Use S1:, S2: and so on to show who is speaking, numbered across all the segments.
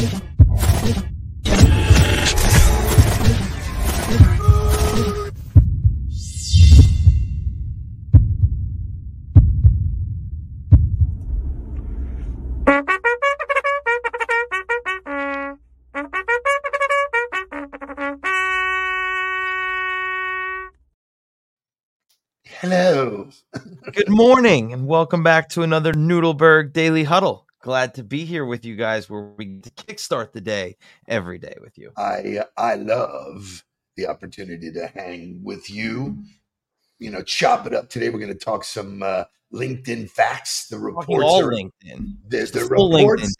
S1: Hello.
S2: Good morning and welcome back to another Nudelberg Daily Huddle. Glad to be here with you guys where we kickstart the day every day with you.
S1: I I love the opportunity to hang with you. You know, chop it up today. We're going to talk some uh, LinkedIn facts. The reports
S2: all
S1: are
S2: LinkedIn.
S1: There's the reports.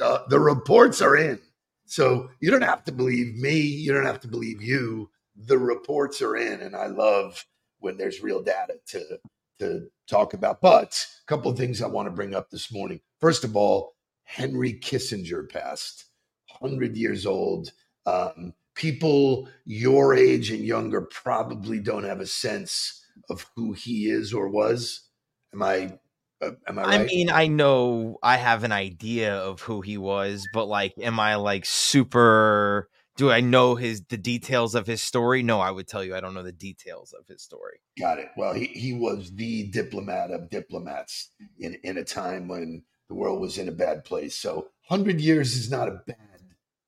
S1: Uh, the reports are in. So you don't have to believe me. You don't have to believe you. The reports are in, and I love when there's real data to to talk about. But a couple of things I want to bring up this morning. First of all, Henry Kissinger passed, hundred years old. Um, people your age and younger probably don't have a sense of who he is or was. Am I? Uh, am I right?
S2: I mean, I know I have an idea of who he was, but like, am I like super? Do I know his the details of his story? No, I would tell you I don't know the details of his story.
S1: Got it. Well, he, he was the diplomat of diplomats in, in a time when the world was in a bad place. So, 100 years is not a bad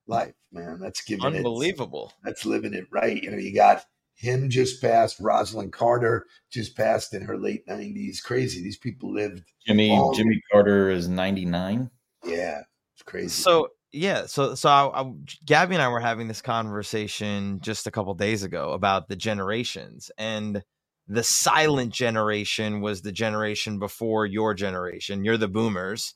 S1: life, man. That's giving it,
S2: Unbelievable.
S1: that's living it right. You know, you got him just passed, Rosalynn Carter just passed in her late 90s. Crazy. These people lived,
S3: Jimmy
S1: Oh.
S3: Jimmy Carter is 99.
S1: yeah, it's crazy.
S2: So yeah, so so I, I, Gabby and I were having this conversation just a couple days ago about the generations, and the silent generation was the generation before your generation. You're the boomers,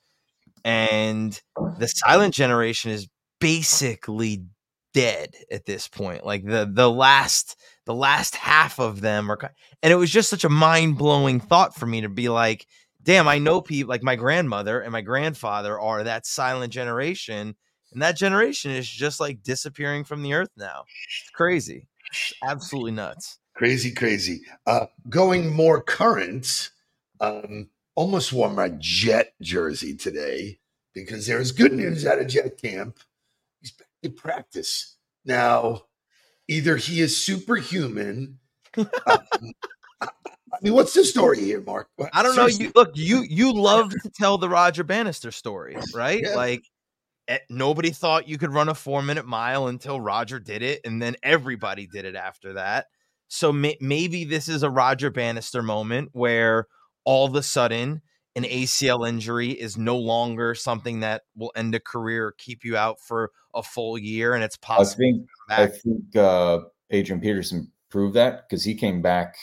S2: and the silent generation is basically dead at this point. Like the the last the last half of them are, and it was just such a mind blowing thought for me to be like, damn, I know people like my grandmother and my grandfather are that silent generation, and that generation is just like disappearing from the earth now. It's crazy. It's absolutely nuts.
S1: Crazy, crazy. Uh, going more current, um, almost wore my Jet jersey today because there's good news out of Jet camp. He's back in practice now. Either he is superhuman. um, I mean, what's the story here, Mark? What-
S2: I don't know. You look, you you love to tell the Roger Bannister story, right?
S1: Yeah.
S2: Like eh, nobody thought you could run a four minute mile until Roger did it, and then everybody did it after that. So may- maybe this is a Roger Bannister moment where all of a sudden an ACL injury is no longer something that will end a career or keep you out for a full year, and it's
S3: I
S2: possible
S3: think
S2: to come
S3: I think uh, Adrian Peterson proved that because he came back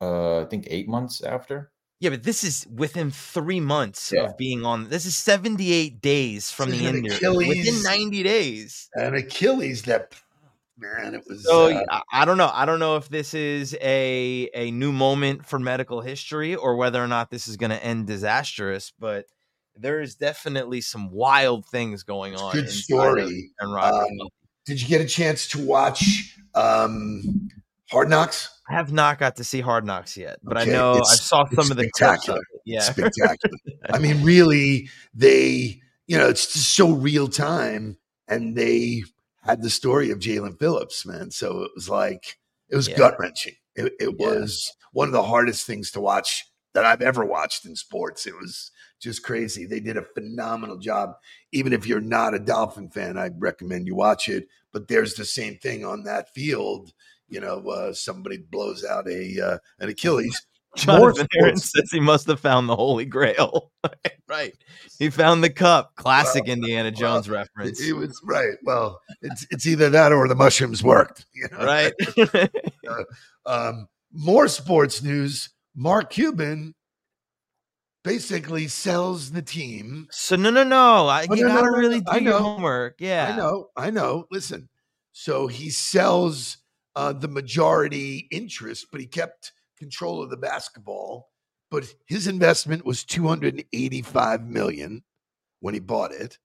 S3: uh, I think eight months after.
S2: Yeah, but this is within three months
S3: Yeah.
S2: of being on. This is seventy-eight days from
S1: This
S2: the injury.
S1: Achilles-
S2: Within ninety days.
S1: an Achilles that man, it was.
S2: So
S1: uh,
S2: I, don't know. I don't know if this is a a new moment for medical history or whether or not this is going to end disastrous. But there is definitely some wild things going on.
S1: good story.
S2: Rodgers.
S1: Um, did you get a chance to watch um, Hard Knocks?
S2: I have not got to see Hard Knocks yet, but
S1: Okay,
S2: I know I saw some of the
S1: spectacular.
S2: of. Yeah,
S1: spectacular. I mean, really, they, you know, it's just so real time. And they had the story of Jaelan Phillips, man. So it was like, it was
S2: Yeah.
S1: gut wrenching. It, it
S2: Yeah.
S1: was one of the hardest things to watch that I've ever watched in sports. It was just crazy. They did a phenomenal job. Even if you're not a Dolphin fan, I recommend you watch it. But there's the same thing on that field. You know, uh, somebody blows out a uh, an Achilles.
S2: Jonathan Aaron says he must have found the Holy Grail. right. He found the cup. Classic Indiana
S1: well,
S2: Jones reference.
S1: He was right. Well, it's it's either that or the mushrooms worked. You know?
S2: right.
S1: Um, more sports news. Mark Cuban basically sells the team.
S2: so no no no. I,
S1: Oh,
S2: you
S1: no,
S2: gotta
S1: no,
S2: really
S1: no.
S2: do your
S1: know.
S2: homework. Yeah.
S1: I know. I know. Listen. So he sells uh, the majority interest, but he kept control of the basketball. But his investment was 285 million when he bought it,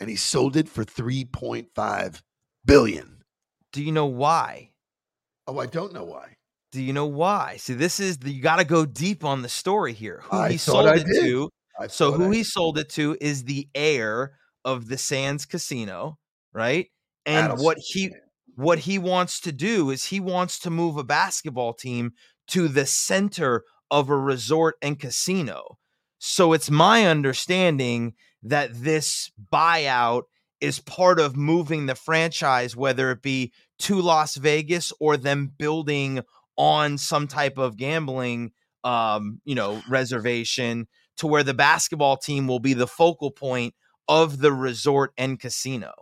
S1: and he sold it for 3.5 billion.
S2: Do you know why?
S1: Oh, I don't know why.
S2: Do you know why? See, this is the, you got to go deep on the story here. Who
S1: I
S2: he sold
S1: I
S2: it
S1: did.
S2: to.
S1: I
S2: So who
S1: I-
S2: he sold it to is the heir of the Sands Casino, right? And what he what he wants to do is he wants to move a basketball team to the center of a resort and casino. So it's my understanding that this buyout is part of moving the franchise, whether it be to Las Vegas or them building on some type of gambling, um, you know, reservation to where the basketball team will be the focal point of the resort and casino.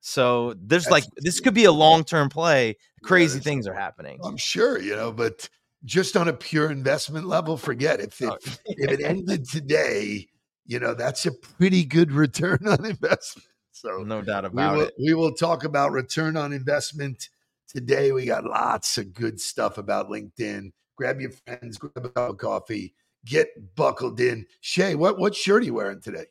S2: So there's That's, like this could be a long term play. Crazy yeah, things are happening.
S1: I'm sure, you know, but just on a pure investment level, forget it. If it, if it ended today, you know, that's a pretty good return on investment. So
S2: no doubt about
S1: we will,
S2: it.
S1: We will talk about return on investment today. We got lots of good stuff about LinkedIn. Grab your friends, grab a cup of coffee, get buckled in. Shay, what what shirt are you wearing today?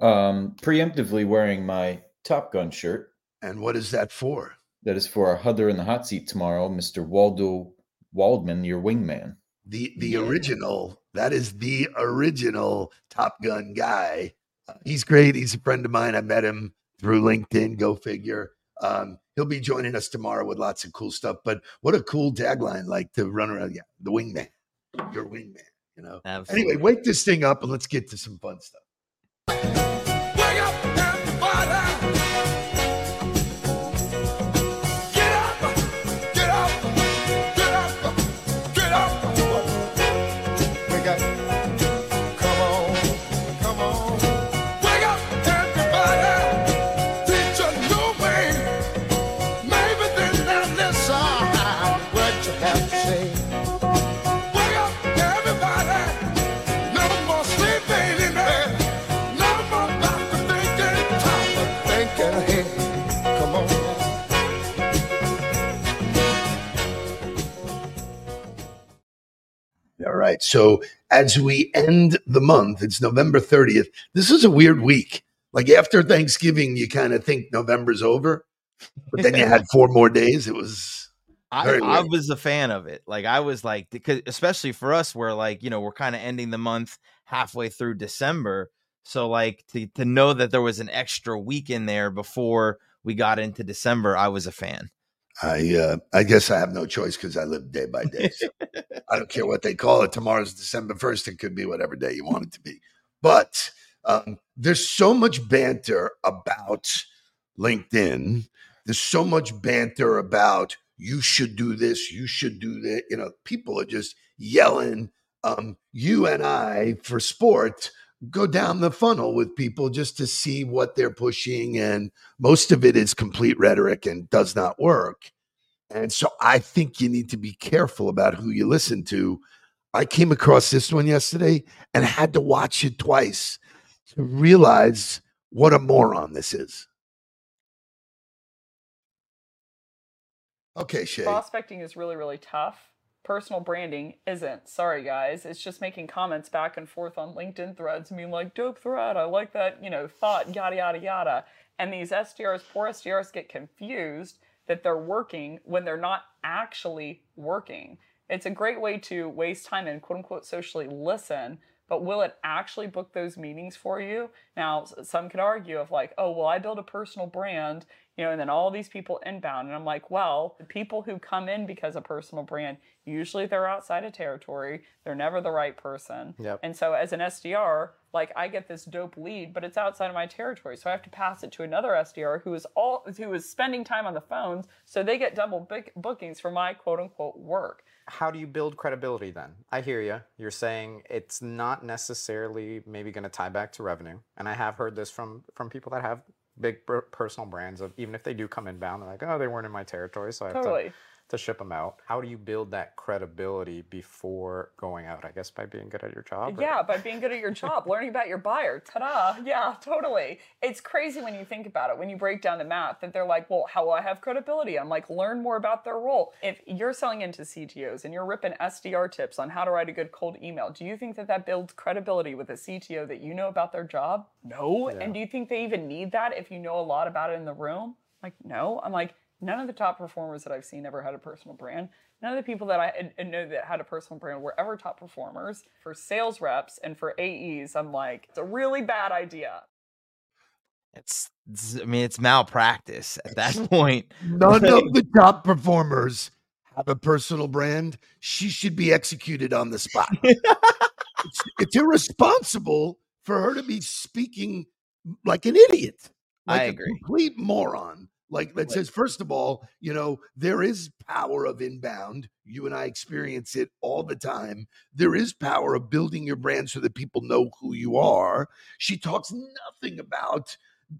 S3: Um, preemptively wearing my Top Gun shirt.
S1: And what is that for?
S3: That is for our Hudder in the hot seat tomorrow, Mr. Waldo Waldman, your wingman.
S1: The the yeah. original. That is the original Top Gun guy. Uh, he's great. He's a friend of mine. I met him through LinkedIn. Go figure. Um, he'll be joining us tomorrow with lots of cool stuff. But what a cool tagline, like to run around. Yeah, the wingman, your wingman. You know. Absolutely. Anyway, wake this thing up and let's get to some fun stuff. So as we end the month, it's November 30th. This is a weird week. Like after Thanksgiving, you kind of think November's over, but then you had four more days. It was.
S2: I, I was a fan of it. Like I was like, because especially for us, where like you know we're kind of ending the month halfway through December, so like to to know that there was an extra week in there before we got into December, I was a fan.
S1: I uh, I guess I have no choice because I live day by day. So I don't care what they call it. Tomorrow's December first. It could be whatever day you want it to be. But um, there's so much banter about LinkedIn. There's so much banter about you should do this, you should do that. You know, people are just yelling. Um, you and I for sport go down the funnel with people just to see what they're pushing. And most of it is complete rhetoric and does not work. And so I think you need to be careful about who you listen to. I came across this one yesterday and had to watch it twice to realize what a moron this is. Okay, Shay.
S4: Prospecting is really, really tough personal branding isn't. Sorry, guys. It's just making comments back and forth on LinkedIn threads and being like, dope thread. I like that, you know, thought, yada, yada, yada. And these SDRs, poor SDRs, get confused that they're working when they're not actually working. It's a great way to waste time and quote unquote socially listen but will it actually book those meetings for you? Now, some could argue of like, oh, well, I build a personal brand, you know, and then all these people inbound. And I'm like, well, the people who come in because of personal brand, usually they're outside of territory. They're never the right person. Yep. And so as an SDR, like I get this dope lead, but it's outside of my territory. So I have to pass it to another SDR who is all who is spending time on the phones, so they get double bookings for my quote unquote work
S5: how do you build credibility then? I hear you. You're saying it's not necessarily maybe going to tie back to revenue, and I have heard this from from people that have big personal brands of even if they do come inbound, they're like, oh, they weren't in my territory, so I have totally. to to ship them out. How do you build that credibility before going out? I guess by being good at your job.
S4: Or? Yeah, by being good at your job, learning about your buyer. Ta-da! Yeah, totally. It's crazy when you think about it. When you break down the math, that they're like, "Well, how will I have credibility?" I'm like, learn more about their role. If you're selling into CTOs and you're ripping SDR tips on how to write a good cold email, do you think that that builds credibility with a CTO that you know about their job? No. Yeah. And do you think they even need that if you know a lot about it in the room? Like, no. I'm like, none of the top performers that I've seen ever had a personal brand. None of the people that I know that had a personal brand were ever top performers. For sales reps and for AEs, I'm like, it's a really bad idea.
S2: it's, it's I mean it's malpractice at that point.
S1: None of the top performers have a personal brand. She should be executed on the spot. it's, it's irresponsible for her to be speaking like an idiot, like
S2: I
S1: a
S2: agree.
S1: complete moron. Like that says, first of all, you know, there is power of inbound. You and I experience it all the time. There is power of building your brand so that people know who you are. She talks nothing about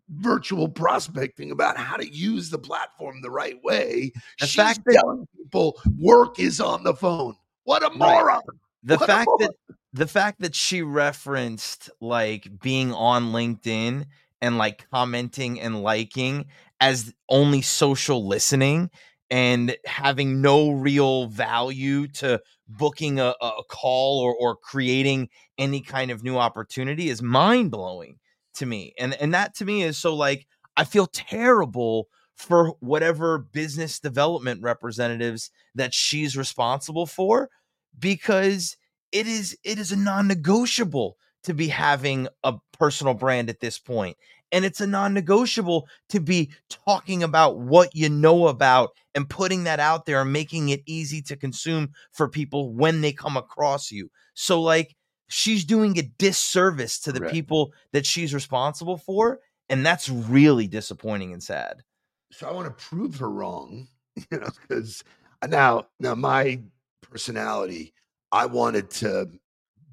S1: virtual prospecting, about how to use the platform the right way.
S2: The
S1: She's
S2: fact that-
S1: telling people work is on the phone. What a moron.
S2: the
S1: What
S2: fact that the fact that she referenced like being on LinkedIn and like commenting and liking as only social listening and having no real value to booking a, a call or, or creating any kind of new opportunity is mind blowing to me. And and that to me is so like I feel terrible for whatever business development representatives that she's responsible for because it is it is a non-negotiable to be having a personal brand at this point and it's a non-negotiable to be talking about what you know about and putting that out there and making it easy to consume for people when they come across you so like she's doing a disservice to the
S1: Correct.
S2: people that she's responsible for and that's really disappointing and sad
S1: so I want to prove her wrong, you know, because now now my personality, I wanted to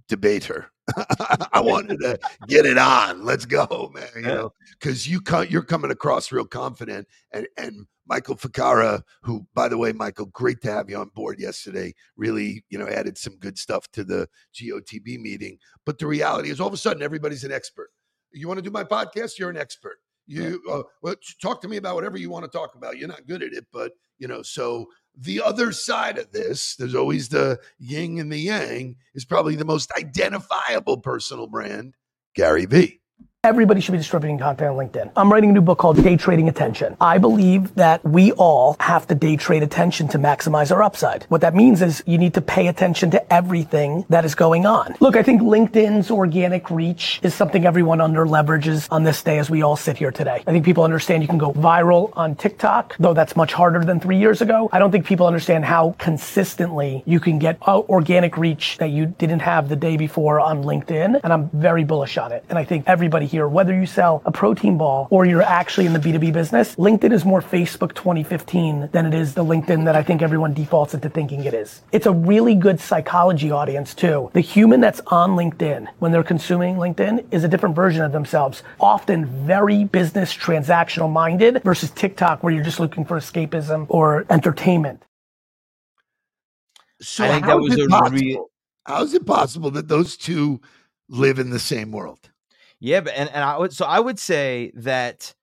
S1: debate her. I wanted to get it on. Let's go, man. You know, because you co- you're coming across real confident, and and Michael Ficara, who by the way, Michael, great to have you on board yesterday. Really, you know, added some good stuff to the GOTB meeting. But the reality is, all of a sudden, everybody's an expert. You want to do my podcast? You're an expert. You uh, well, talk to me about whatever you want to talk about. You're not good at it, but you know. So the other side of this, there's always the yin and the yang. Is probably the most identifiable personal brand, Gary V.
S6: Everybody should be distributing content on LinkedIn. I'm writing a new book called Day Trading Attention. I believe that we all have to day trade attention to maximize our upside. What that means is you need to pay attention to everything that is going on. Look, I think LinkedIn's organic reach is something everyone under leverages on this day as we all sit here today. I think people understand you can go viral on TikTok, though that's much harder than three years ago. I don't think people understand how consistently you can get uh, organic reach that you didn't have the day before on LinkedIn. And I'm very bullish on it. And I think everybody here, whether you sell a protein ball or you're actually in the B2B business, LinkedIn is more Facebook 2015 than it is the LinkedIn that I think everyone defaults into thinking it is. It's a really good psychology audience too. The human that's on LinkedIn when they're consuming LinkedIn is a different version of themselves, often very business transactional minded versus TikTok where you're just looking for escapism or entertainment.
S1: So
S2: I think
S1: how
S2: that
S1: is
S2: was
S1: it
S2: a
S1: possible?
S2: re-
S1: how is it possible that those two live in the same world?
S2: Yeah, but and, and I would so I would say that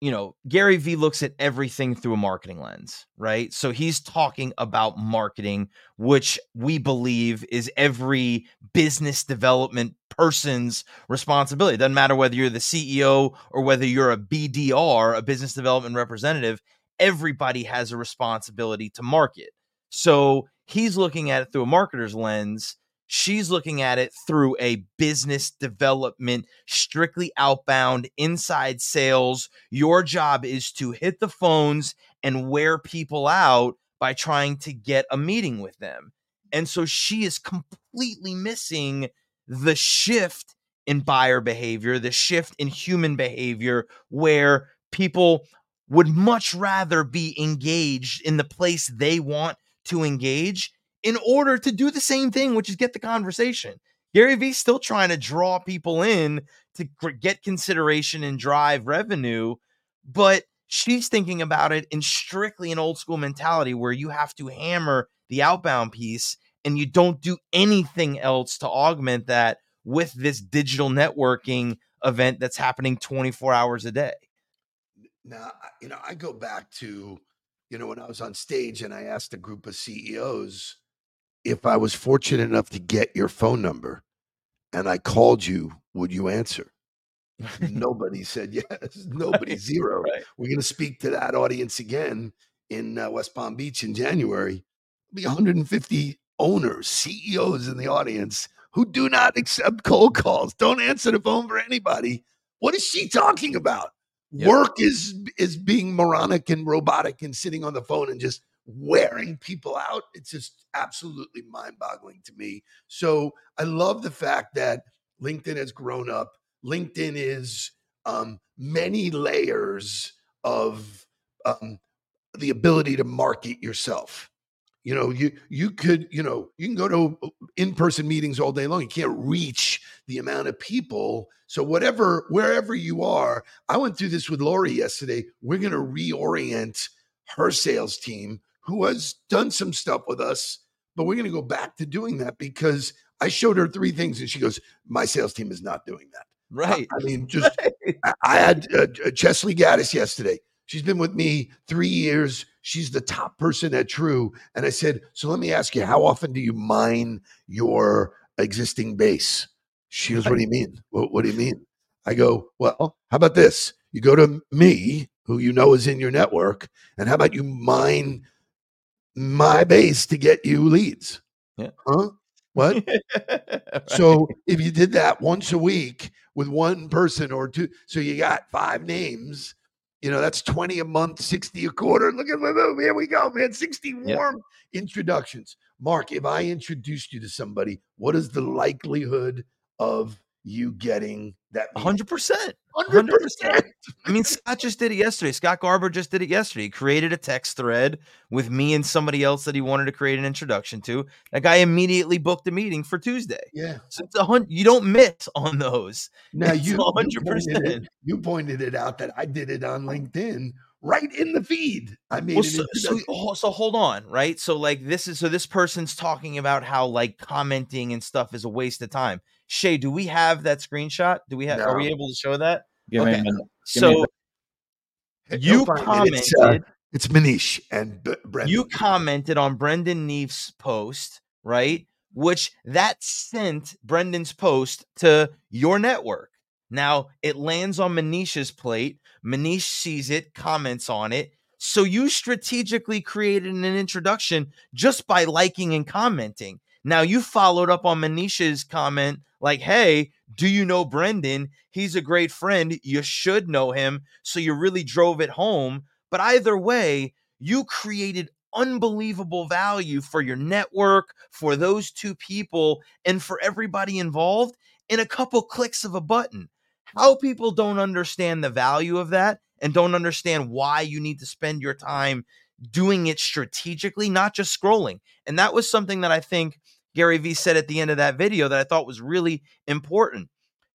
S2: you know Gary Vee looks at everything through a marketing lens, right? So he's talking about marketing, which we believe is every business development person's responsibility. It doesn't matter whether you're the CEO or whether you're a BDR, a business development representative, everybody has a responsibility to market. So he's looking at it through a marketer's lens. She's looking at it through a business development, strictly outbound, inside sales. Your job is to hit the phones and wear people out by trying to get a meeting with them. And so she is completely missing the shift in buyer behavior, the shift in human behavior, where people would much rather be engaged in the place they want to engage in order to do the same thing, which is get the conversation. Gary Vee's still trying to draw people in to get consideration and drive revenue, but she's thinking about it in strictly an old school mentality where you have to hammer the outbound piece and you don't do anything else to augment that with this digital networking event that's happening 24 hours a day.
S1: Now, you know, I go back to, you know, when I was on stage and I asked a group of CEOs if I was fortunate enough to get your phone number and I called you, would you answer? Nobody said yes. Nobody, zero.
S2: Right.
S1: We're going to speak to that audience again in uh, West Palm Beach in January. There'll be 150 owners, CEOs in the audience who do not accept cold calls. Don't answer the phone for anybody. what is she talking about?
S2: Yep.
S1: Work is is being moronic and robotic and sitting on the phone and just wearing people out. It's just absolutely mind-boggling to me. So I love the fact that LinkedIn has grown up. LinkedIn is um, many layers of um, the ability to market yourself. You know, you you could, you know, you can go to uh, in-person meetings all day long. You can't reach the amount of people. So whatever, wherever you are, I went through this with Lori yesterday. We're going to reorient her sales team, who has done some stuff with us, but we're going to go back to doing that because I showed her three things, and she goes, "My sales team is not doing that."
S2: Right.
S1: I mean, just I- I had uh, uh, Chesley Gaddis yesterday. She's been with me three years. She's the top person at True. And I said, So let me ask you, how often do you mine your existing base? She goes, What do you mean? What, what do you mean? I go, Well, how about this? You go to me, who you know is in your network, and how about you mine my base to get you leads?
S2: Yeah.
S1: Huh? What? So if you did that once a week with one person or two, so you got five names, you know, that's 20 a month, 60 a quarter. Look at look, here we go, man. 60
S2: Yep.
S1: warm introductions. Mark, if I introduced you to somebody, what is the likelihood of you getting that? meeting?
S2: hundred percent.
S1: 100%.
S2: I mean, Scott just did it yesterday. Scott Garber just did it yesterday. He created a text thread with me and somebody else that he wanted to create an introduction to. That guy immediately booked a meeting for Tuesday.
S1: Yeah.
S2: So it's a hun- you don't miss on those.
S1: Now
S2: It's
S1: you, you,
S2: 100%.
S1: pointed it, you pointed it out that I did it on LinkedIn right in the feed. I mean,
S2: Well, so, so,
S1: introduction.
S2: so hold on, right? So like this is so this person's talking about how like commenting and stuff is a waste of time. Shay, do we have that screenshot? Do we have? Are we able to show that?
S3: Give me a
S2: Okay.
S3: minute. Give me a
S2: So you commented.
S1: It's, uh, it's Manish and B- Brendan.
S2: you commented on Brendan Neef's post, right? Which that sent Brendan's post to your network. Now it lands on Manish's plate. Manish sees it, comments on it. So you strategically created an introduction just by liking and commenting. Now you followed up on Manish's comment like, "Hey, do you know Brendan? He's a great friend. You should know him." So you really drove it home. But either way, you created unbelievable value for your network, for those two people, and for everybody involved in a couple clicks of a button. How people don't understand the value of that and don't understand why you need to spend your time doing it strategically, not just scrolling. And that was something that I think Gary Vee said at the end of that video that I thought was really important.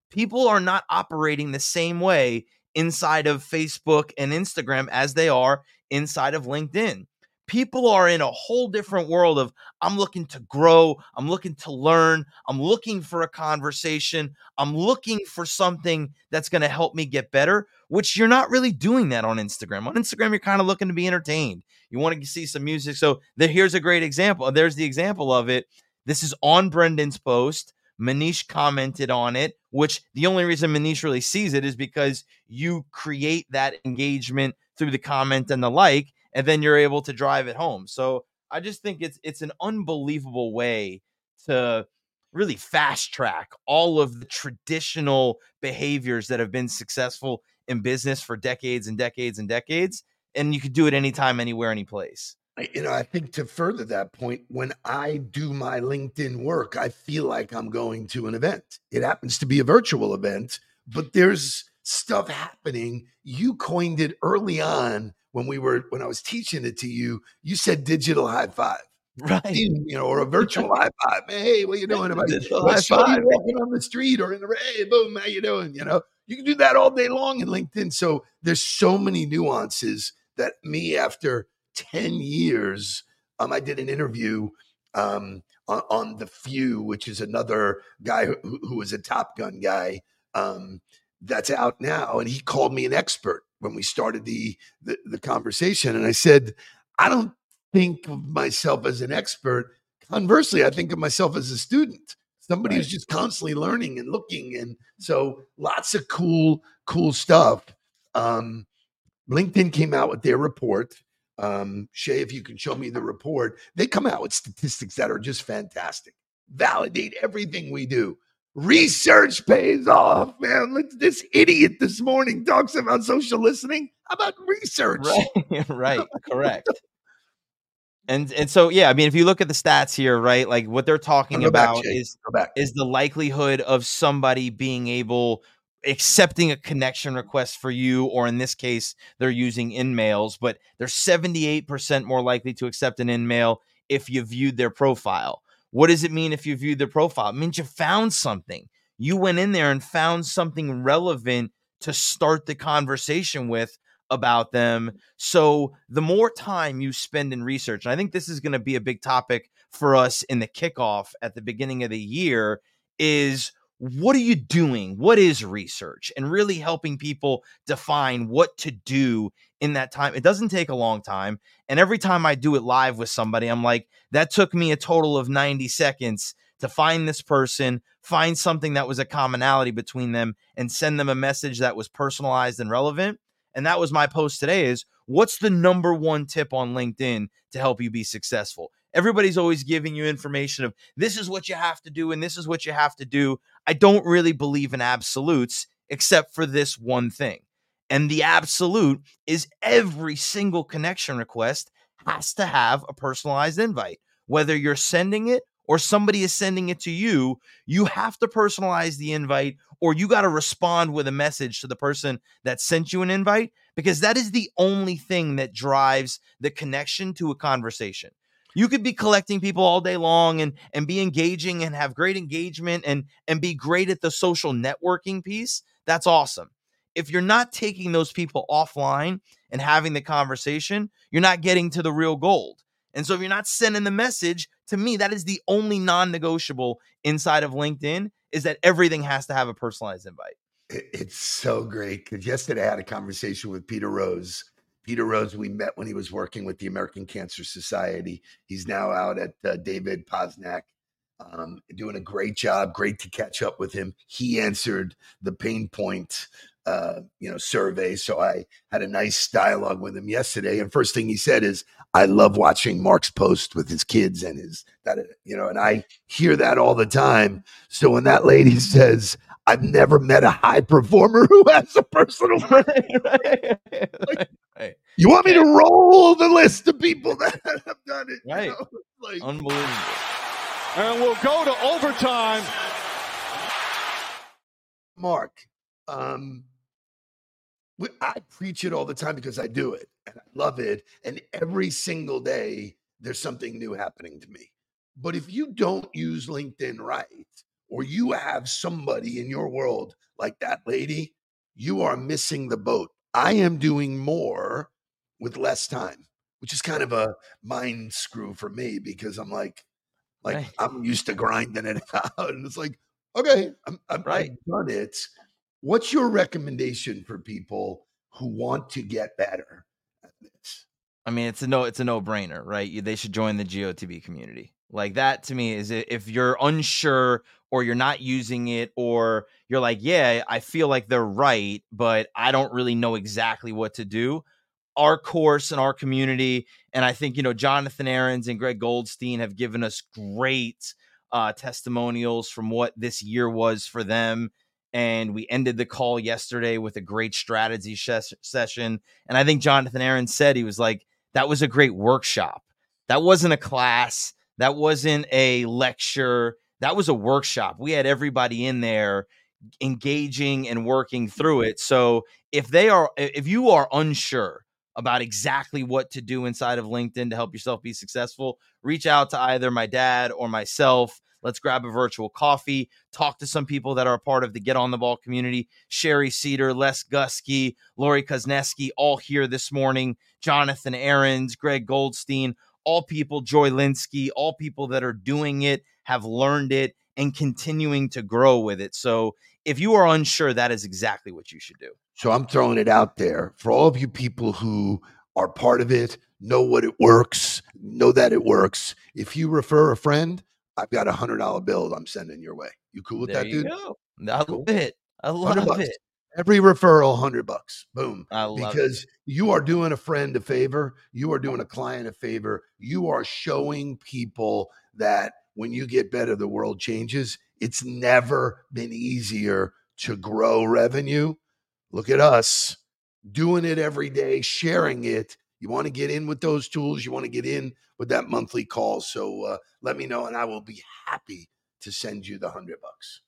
S2: People are not operating the same way inside of Facebook and Instagram as they are inside of LinkedIn. People are in a whole different world of I'm looking to grow, I'm looking to learn, I'm looking for a conversation, I'm looking for something that's going to help me get better, which you're not really doing that on Instagram. On Instagram you're kind of looking to be entertained. You want to see some music. So there, here's a great example. Uh, there's the example of it. This is on Brendan's post. Manish commented on it, which the only reason Manish really sees it is because you create that engagement through the comment and the like, and then you're able to drive it home. So I just think it's it's an unbelievable way to really fast track all of the traditional behaviors that have been successful in business for decades and decades and decades. And you could do it anytime, anywhere, any place.
S1: You know, I think to further that point, when I do my LinkedIn work, I feel like I'm going to an event. It happens to be a virtual event, but there's stuff happening. You coined it early on when we were when I was teaching it to you. You said digital high five,
S2: Right.
S1: you know, or a virtual high five. Hey, what you doing? Am I-
S2: Digital
S1: I
S2: high five.
S1: walking on the street or in the hey, boom, how you doing? You know, you can do that all day long in LinkedIn. So there's so many nuances that me after 10 years, um, I did an interview um, on, on The Few, which is another guy who, who was a Top Gun guy um, that's out now. And he called me an expert when we started the, the, the conversation. And I said, I don't think of myself as an expert. Conversely, I think of myself as a student, somebody who's just constantly learning and looking. And so lots of cool, cool stuff. Um, LinkedIn came out with their report. Um, Shay, if you can show me the report, they come out with statistics that are just fantastic, validate everything we do. Research pays off, man. This idiot this morning talks about social listening. How about research?
S2: Right, right, correct. And and so yeah, I mean, if you look at the stats here, right, like what they're talking
S1: Go back,
S2: about is is the likelihood of somebody being able accepting a connection request for you or in this case they're using InMails but they're 78% more likely to accept an InMail if you viewed their profile what does it mean if you viewed their profile? It means you found something. You went in there and found something relevant to start the conversation with about them. So the more time you spend in research and i think this is going to be a big topic for us in the kickoff at the beginning of the year is what are you doing? What is research? And really helping people define what to do in that time. It doesn't take a long time. And every time I do it live with somebody, I'm like, that took me a total of 90 seconds to find this person, find something that was a commonality between them, and send them a message that was personalized and relevant. And that was my post today is what's the number one tip on LinkedIn to help you be successful? Everybody's always giving you information of this is what you have to do and this is what you have to do. I don't really believe in absolutes except for this one thing. And the absolute is every single connection request has to have a personalized invite. Whether you're sending it or somebody is sending it to you, you have to personalize the invite or you got to respond with a message to the person that sent you an invite because that is the only thing that drives the connection to a conversation. You could be collecting people all day long and and be engaging and have great engagement and and be great at the social networking piece. That's awesome. If you're not taking those people offline and having the conversation, you're not getting to the real gold. And so if you're not sending the message, to me that is the only non-negotiable inside of LinkedIn is that everything has to have a personalized invite.
S1: It's so great because yesterday I had a conversation with Peter Rose. Peter Rose, we met when he was working with the American Cancer Society. He's now out at uh, David Posnack, um, doing a great job. Great to catch up with him. He answered the pain point, uh, you know, survey. So I had a nice dialogue with him yesterday. And first thing he said is, "I love watching Mark's post with his kids and his that you know." And I hear that all the time. So when that lady says, I've never met a high performer who has a personal. Brand. You want me to roll the list of people that have done it? you
S2: Right.
S1: know? Like,
S2: Unbelievable.
S7: And we'll go to overtime.
S1: Mark, um, we- I preach it all the time because I do it and I love it. And every single day, there's something new happening to me. But if you don't use LinkedIn right, or you have somebody in your world like that lady, you are missing the boat. I am doing more with less time, which is kind of a mind screw for me because I'm like, like
S2: Right.
S1: I'm used to grinding it out, and it's like, okay, I'm, I'm
S2: Right.
S1: I've done it. What's your recommendation for people who want to get better at this?
S2: I mean, it's a no, it's a no brainer, right? They should join the GOTB community. Like that to me is if you're unsure or you're not using it, or you're like, yeah, I feel like they're right, but I don't really know exactly what to do. Our course and our community, and I think you know Jonathan Aarons and Greg Goldstein have given us great uh, testimonials from what this year was for them. And we ended the call yesterday with a great strategy ses- session. And I think Jonathan Aaron said he was like, that was a great workshop. That wasn't a class. That wasn't a lecture. That was a workshop. We had everybody in there engaging and working through it. So if they are, if you are unsure about exactly what to do inside of LinkedIn to help yourself be successful, reach out to either my dad or myself. Let's grab a virtual coffee, talk to some people that are a part of the Get on the Ball community. Sherry Cedar, Les Gusky, Lori Kuzneski, all here this morning. Jonathan Aarons, Greg Goldstein, all people, Joy Linsky, all people that are doing it, have learned it, and continuing to grow with it. So if you are unsure, that is exactly what you should do.
S1: So I'm throwing it out there for all of you people who are part of it, know what it works, know that it works. If you refer a friend, I've got a hundred dollar bill I'm sending your way. You cool with
S2: there
S1: that,
S2: you
S1: dude?
S2: go. I
S1: Cool.
S2: love it. I
S1: 100
S2: love it.
S1: Every referral, hundred bucks. Boom.
S2: I love it.
S1: because you are doing a friend a favor, you are doing a client a favor, you are showing people that when you get better, the world changes. It's never been easier to grow revenue. Look at us doing it every day, sharing it. You want to get in with those tools, you want to get in with that monthly call. So uh, let me know, and I will be happy to send you the hundred bucks.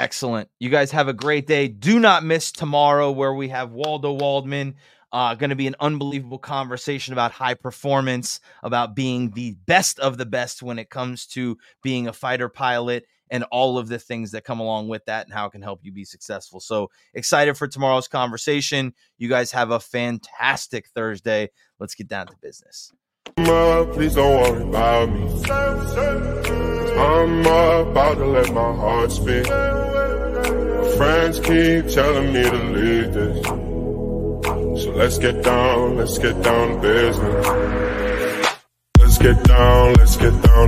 S2: Excellent. You guys have a great day. Do not miss tomorrow where we have Waldo Waldman. Uh, going to be an unbelievable conversation about high performance, about being the best of the best when it comes to being a fighter pilot and all of the things that come along with that and how it can help you be successful. So excited for tomorrow's conversation. You guys have a fantastic Thursday. Let's get down to business.
S8: Please don't worry about me. I'm about to let my heart speak. Friends keep telling me to leave this. So let's get down, let's get down to business. Let's get down, let's get down